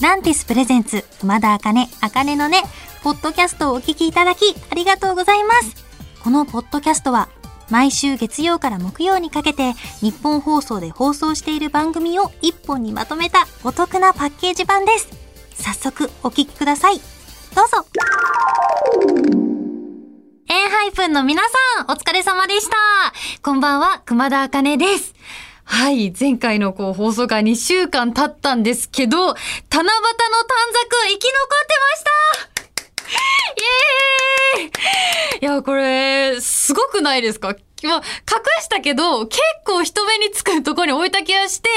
ランティスプレゼンツ、熊田茜、茜のね、ポッドキャストをお聞きいただき、ありがとうございます。このポッドキャストは、毎週月曜から木曜にかけて、日本放送で放送している番組を一本にまとめたお得なパッケージ版です。早速、お聞きください。どうぞ。エンハイフンの皆さん、お疲れ様でした。こんばんは、熊田茜です。はい。前回のこう放送が2週間経ったんですけど、七夕の短冊生き残ってましたイエーイいや、これ、すごくないですか？まあ、隠したけど、結構人目につくところに置いた気がして、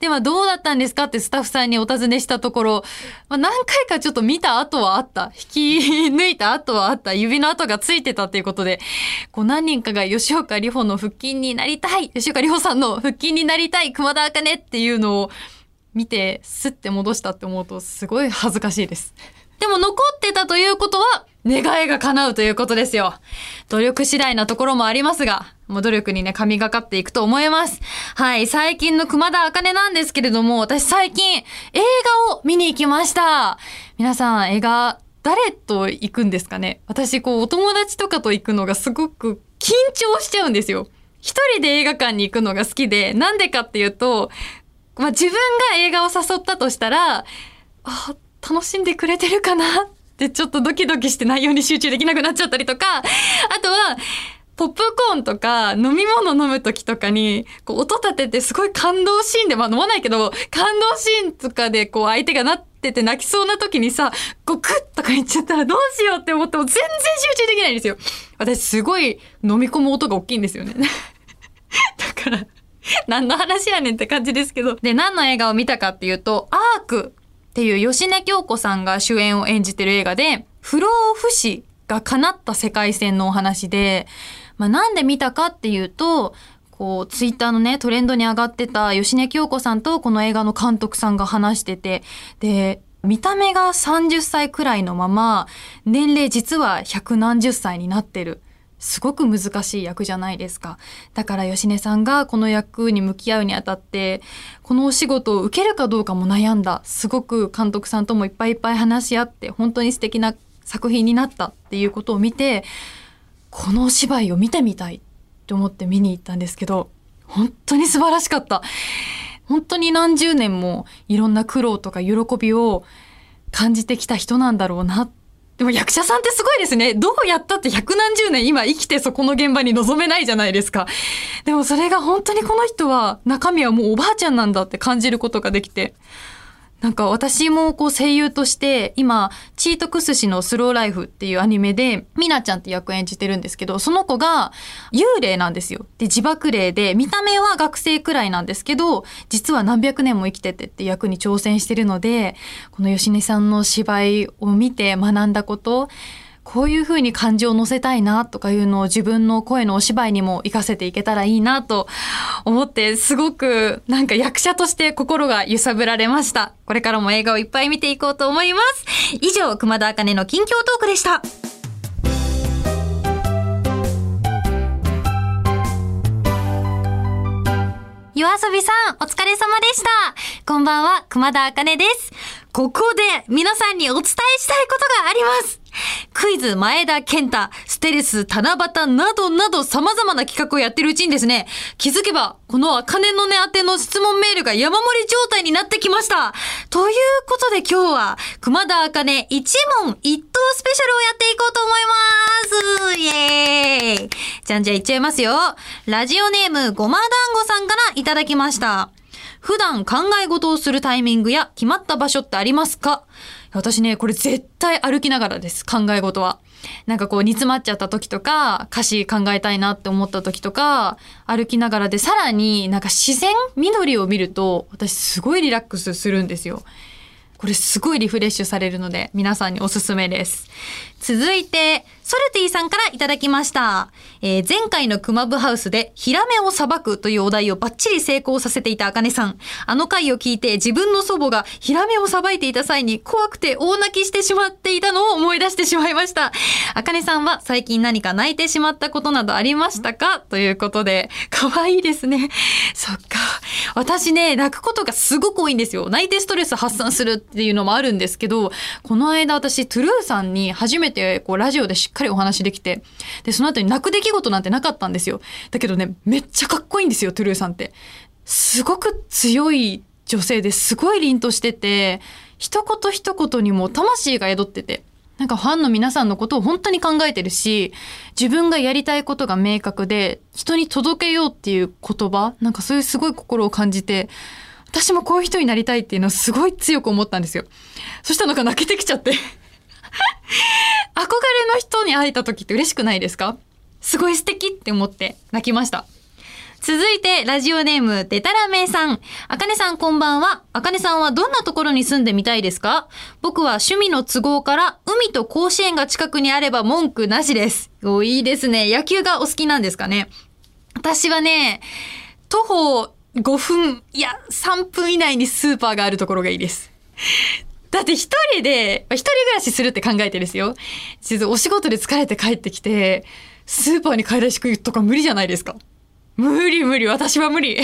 で、まあ、どうだったんですかってスタッフさんにお尋ねしたところ、まあ、何回かちょっと見た後はあった。引き抜いた後はあった。指の跡がついてたっていうことで、こう何人かが吉岡里帆の腹筋になりたい、吉岡里帆さんの腹筋になりたい、熊田茜っていうのを見て、スッて戻したって思うと、すごい恥ずかしいです。でも残ってたということは、願いが叶うということですよ。努力次第なところもありますが、もう努力にね、神がかっていくと思います。はい、最近の熊田茜なんですけれども、私最近映画を見に行きました。皆さん映画、誰と行くんですかね？私こうお友達とかと行くのがすごく緊張しちゃうんですよ。一人で映画館に行くのが好きで、なんでかっていうと、まあ、自分が映画を誘ったとしたら、あ、楽しんでくれてるかなてちょっとドキドキして内容に集中できなくなっちゃったりとか、あとは、ポップコーンとか飲み物飲む時とかに、こう音立ててすごい感動シーンで、まあ飲まないけど、感動シーンとかでこう相手がなってて泣きそうな時にさ、こうクッとか言っちゃったらどうしようって思っても全然集中できないんですよ。私すごい飲み込む音が大きいんですよね。だから、何の話やねんって感じですけど。で、何の映画を見たかっていうと、アークっていう吉根京子さんが主演を演じてる映画で、不老不死が叶った世界線のお話で、まあ、なんで見たかっていうと、こう、ツイッターのね、トレンドに上がってた吉根京子さんとこの映画の監督さんが話してて、で、見た目が30歳くらいのまま、年齢実は百何十歳になってる。すごく難しい役じゃないですか。だから吉根さんがこの役に向き合うにあたって、このお仕事を受けるかどうかも悩んだ。すごく監督さんともいっぱいいっぱい話し合って、本当に素敵な作品になったっていうことを見て、このお芝居を見てみたいって思って見に行ったんですけど、本当に素晴らしかった。本当に何十年もいろんな苦労とか喜びを感じてきた人なんだろうなってでも役者さんってすごいですね。どうやったって百何十年今生きてそこの現場に臨めないじゃないですか。でもそれが本当にこの人は中身はもうおばあちゃんなんだって感じることができて。なんか私もこう声優として今、チートクスシのスローライフっていうアニメで、ミナちゃんって役演じてるんですけど、その子が幽霊なんですよ。で、自爆霊で、見た目は学生くらいなんですけど、実は何百年も生きててって役に挑戦してるので、この吉根さんの芝居を見て学んだこと、こういうふうに感情を乗せたいなとかいうのを自分の声のお芝居にも活かせていけたらいいなと思ってすごくなんか役者として心が揺さぶられました。これからも映画をいっぱい見ていこうと思います。以上、熊田茜の近況トークでした。夜遊びさん、お疲れ様でした。こんばんは、熊田茜です。ここで皆さんにお伝えしたいことがあります。クイズ前田健太、ステレス七夕などなど様々な企画をやってるうちにですね、気づけば、この茜の音当ての質問メールが山盛り状態になってきました。ということで今日は、熊田茜一問一答スペシャルをやっていこうと思います。イエーイじゃんじゃいっちゃいますよ。ラジオネームごま団子さんからいただきました。普段考え事をするタイミングや決まった場所ってありますか？私ね、これ絶対歩きながらです、考え事は。なんかこう煮詰まっちゃった時とか、歌詞考えたいなって思った時とか、歩きながらで、さらになんか自然緑を見ると、私すごいリラックスするんですよ。これすごいリフレッシュされるので、皆さんにおすすめです。続いて、ソルティさんからいただきました。えー、前回のクマブハウスで、ヒラメを裁くというお題をバッチリ成功させていたあかねさん。あの回を聞いて、自分の祖母がヒラメを裁いていた際に怖くて大泣きしてしまっていたのを思い出してしまいました。あかねさんは最近何か泣いてしまったことなどありましたか？ということで、可愛いですね。そっか。私ね、泣くことがすごく多いんですよ。泣いてストレス発散するっていうのもあるんですけど、この間私、トゥルーさんに初めてこうラジオでしっかりお話できて、で、その後に泣く出来事なんてなかったんですよ。だけどね、めっちゃかっこいいんですよ、トゥルーさんって。すごく強い女性ですごい凛としてて、一言一言にも魂が宿ってて。なんかファンの皆さんのことを本当に考えてるし、自分がやりたいことが明確で、人に届けようっていう言葉、なんかそういうすごい心を感じて、私もこういう人になりたいっていうのをすごい強く思ったんですよ。そしたらなんか泣けてきちゃって。憧れの人に会えた時って嬉しくないですか？すごい素敵って思って泣きました。続いて、ラジオネーム、デタラメさん。あかねさんこんばんは。あかねさんはどんなところに住んでみたいですか？僕は趣味の都合から、海と甲子園が近くにあれば文句なしです。お、いいですね。野球がお好きなんですかね？私はね、徒歩5分、いや、3分以内にスーパーがあるところがいいです。だって一人で、一人暮らしするって考えてですよ。お仕事で疲れて帰ってきて、スーパーに買い出し行くとか無理じゃないですか。無理無理、私は無理。帰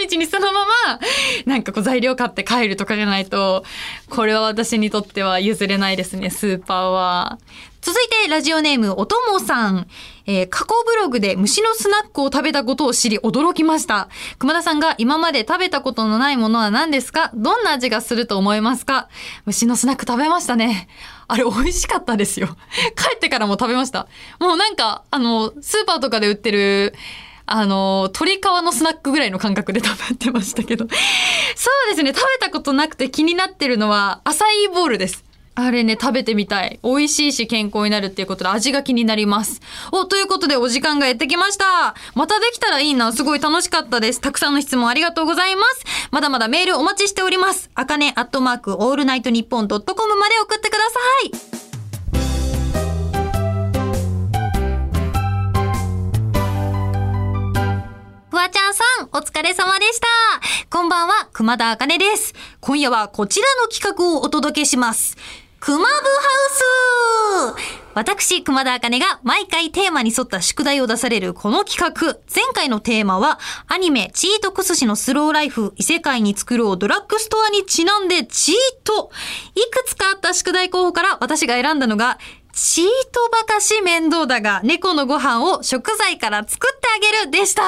り道にそのまま、なんかこう材料買って帰るとかじゃないと、これは私にとっては譲れないですね、スーパーは。続いて、ラジオネーム、おともさん。えー、過去ブログで虫のスナックを食べたことを知り驚きました。熊田さんが今まで食べたことのないものは何ですか？どんな味がすると思いますか？虫のスナック食べましたね。あれ美味しかったですよ。帰ってからも食べました。もうなんか、あの、スーパーとかで売ってる、あの、鶏皮のスナックぐらいの感覚で食べてましたけど。そうですね、食べたことなくて気になってるのは、アサイーボールです。あれね、食べてみたい。美味しいし健康になるっていうことで味が気になります。お、ということでお時間がやってきました。またできたらいいな。すごい楽しかったです。たくさんの質問ありがとうございます。まだまだメールお待ちしております。あかねアットマークオールナイトニッポンドットコムまで送ってください。れ様でした。こんばんは、熊田茜です。今夜はこちらの企画をお届けします。熊部ハウス私、熊田茜が毎回テーマに沿った宿題を出されるこの企画。前回のテーマは、アニメ、チートクスシのスローライフ、異世界に作ろうドラッグストアにちなんでチート。いくつかあった宿題候補から私が選んだのが、チートばかし面倒だが、猫のご飯を食材から作ってあげるでした。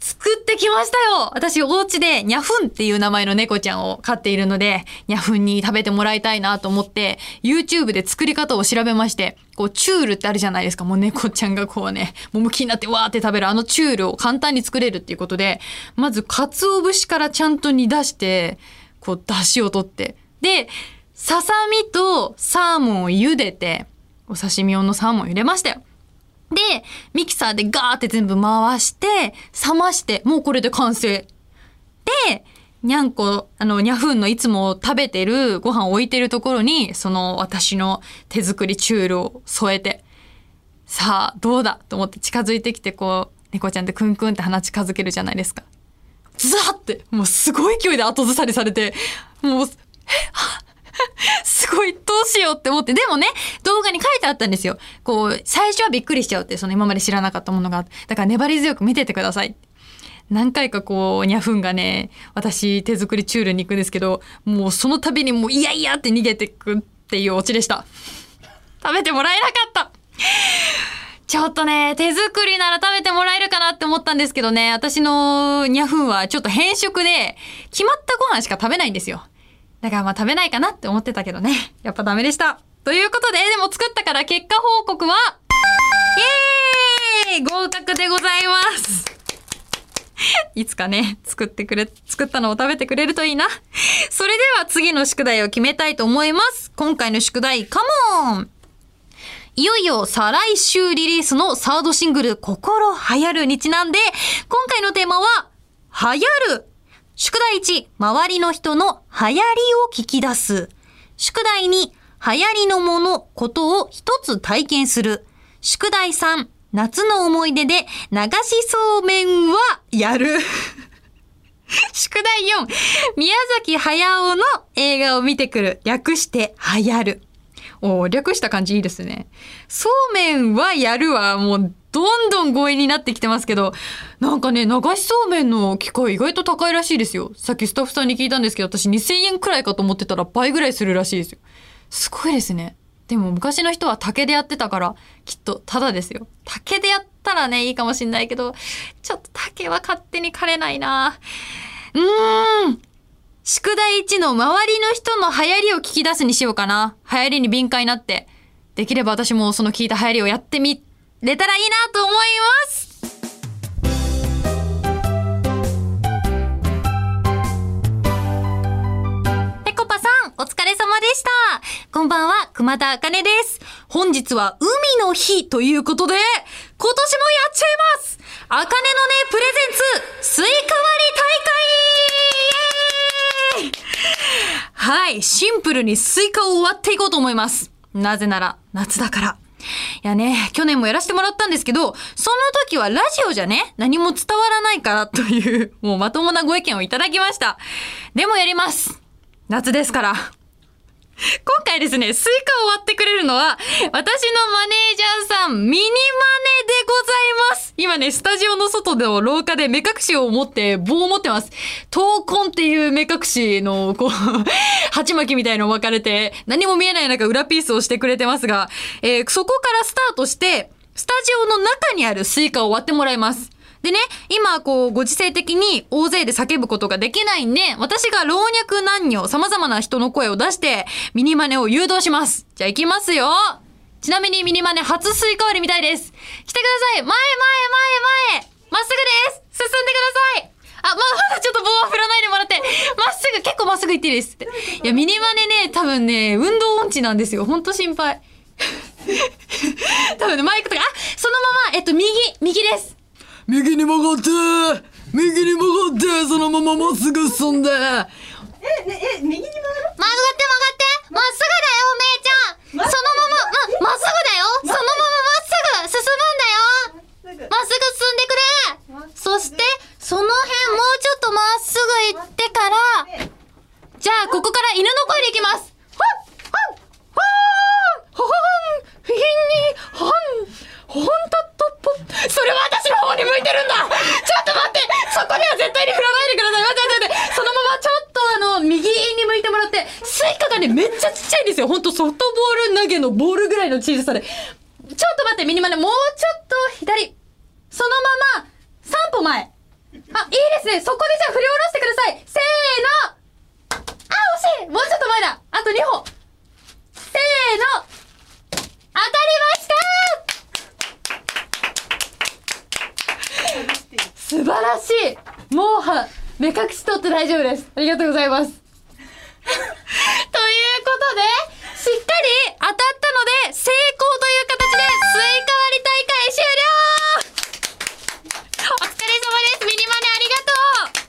作ってきましたよ私、お家でニャフンっていう名前の猫ちゃんを飼っているので、ニャフンに食べてもらいたいなと思って、YouTube で作り方を調べまして、こう、チュールってあるじゃないですか。もう猫ちゃんがこうね、もむきになってわーって食べるあのチュールを簡単に作れるっていうことで、まず、鰹節からちゃんと煮出して、こう、出汁を取って、で、ささみとサーモンを茹でて、お刺身用のサーモン入れましたよ。で、ミキサーでガーって全部回して、冷まして、もうこれで完成。で、にゃんこ、あの、にゃふんのいつも食べてるご飯を置いてるところに、その私の手作りチュールを添えて、さあ、どうだ？と思って近づいてきて、こう、猫ちゃんってクンクンって鼻近づけるじゃないですか。ズワって、もうすごい勢いで後ずさりされて、もう、え、すごい、どうしようって思って。でもね、動画に書いてあったんですよ。こう、最初はびっくりしちゃうって、その今まで知らなかったものが。だから粘り強く見ててください。何回かこう、ニャフンがね、私手作りチュールに行くんですけど、もうその度にもういやいやって逃げてくっていうオチでした。食べてもらえなかったちょっとね、手作りなら食べてもらえるかなって思ったんですけどね、私のニャフンはちょっと変色で、決まったご飯しか食べないんですよ。だからまあ食べないかなって思ってたけどね。やっぱダメでした。ということで、でも作ったから結果報告は、イエーイ合格でございます いつかね、作ってくれ、作ったのを食べてくれるといいな。それでは次の宿題を決めたいと思います。今回の宿題、カモンいよいよ再来週リリースのサードシングル、心流行るにちなんで、今回のテーマは、流行る宿題1、周りの人の流行りを聞き出す。宿題2、流行りのもの、ことを一つ体験する。宿題3、夏の思い出で流しそうめんはやる。宿題4、宮崎駿の映画を見てくる。略して流行る。お略した感じいいですね。そうめんはやるはもうどんどん強引になってきてますけど、なんかね、流しそうめんの機械意外と高いらしいですよ。さっきスタッフさんに聞いたんですけど、私2000円くらいかと思ってたら倍ぐらいするらしいですよ。すごいですね。でも昔の人は竹でやってたから、きっとただですよ。竹でやったらね、いいかもしんないけど、ちょっと竹は勝手に枯れないなうーん。宿題1の周りの人の流行りを聞き出すにしようかな。流行りに敏感になって。できれば私もその聞いた流行りをやってみれたらいいなと思いますぺこぱさん、お疲れ様でした。こんばんは、熊田茜です。本日は海の日ということで、今年もやっちゃいます茜のね、プレゼンツ、スイカ割り大会はい、シンプルにスイカを割っていこうと思います。なぜなら、夏だから。いやね、去年もやらせてもらったんですけど、その時はラジオじゃね、何も伝わらないからという、もうまともなご意見をいただきました。でもやります。夏ですから。今回ですね、スイカを割ってくれるのは、私のマネージャーさん、ミニマネでございます。今ね、スタジオの外の廊下で目隠しを持って棒を持ってます。闘魂っていう目隠しの、こう、鉢巻きみたいのを巻かれて、何も見えない中裏ピースをしてくれてますが、えーそこからスタートして、スタジオの中にあるスイカを割ってもらいます。でね、今、こう、ご時世的に大勢で叫ぶことができないんで、私が老若男女、様々な人の声を出して、ミニマネを誘導します。じゃあ行きますよ。ちなみにミニマネ初スイカ割りみたいです。来てください前前前前まっすぐです進んでくださいあ、ま、まだちょっと棒は振らないでもらって、まっすぐ、結構まっすぐ行っていいですって。いや、ミニマネね、多分ね、運動音痴なんですよ。ほんと心配。多分ね、マイクとか、あ、そのまま、えっと、右、右です。右に曲がって右に曲がってそのまままっすぐ進んで。え、ね、え、右に曲がる？曲がって曲がって。まっすぐだよ、おめえちゃん。そのまま、ま、まっすぐだよそのまままっすぐ進むんだよすぐ。まっすぐ進んでくれそして、その辺もうちょっとまっすぐ行ってから、じゃあ、ここから犬の声でいきますほんほんほーんほほんひひんにほんほんとっとっぽそれは私の方に向いてるんだちょっと待ってそこでは絶対に振らないでください待って待って待ってそのままちょっとあの、右に向いてもらって、スイカがね、めっちゃちっちゃいんですよほんとソフトボール投げのボールぐらいの小ささで。ちょっと待って、ミニマネ、もうちょっと左。そのまま、3歩前。あ、いいですね。そこでじゃあ振り下ろしてください。せーの。あ、惜しいもうちょっと前だ。あと2歩。せーの。当たりました素晴らしいもうは、目隠し取って大丈夫です。ありがとうございます。ことで、しっかり当たったので、成功という形で、スイカ割り大会終了。お疲れ様です。ミニマネありがとう。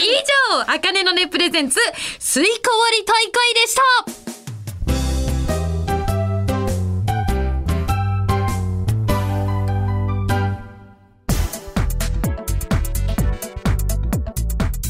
以上、あかねのねプレゼンツ、スイカ割り大会でした。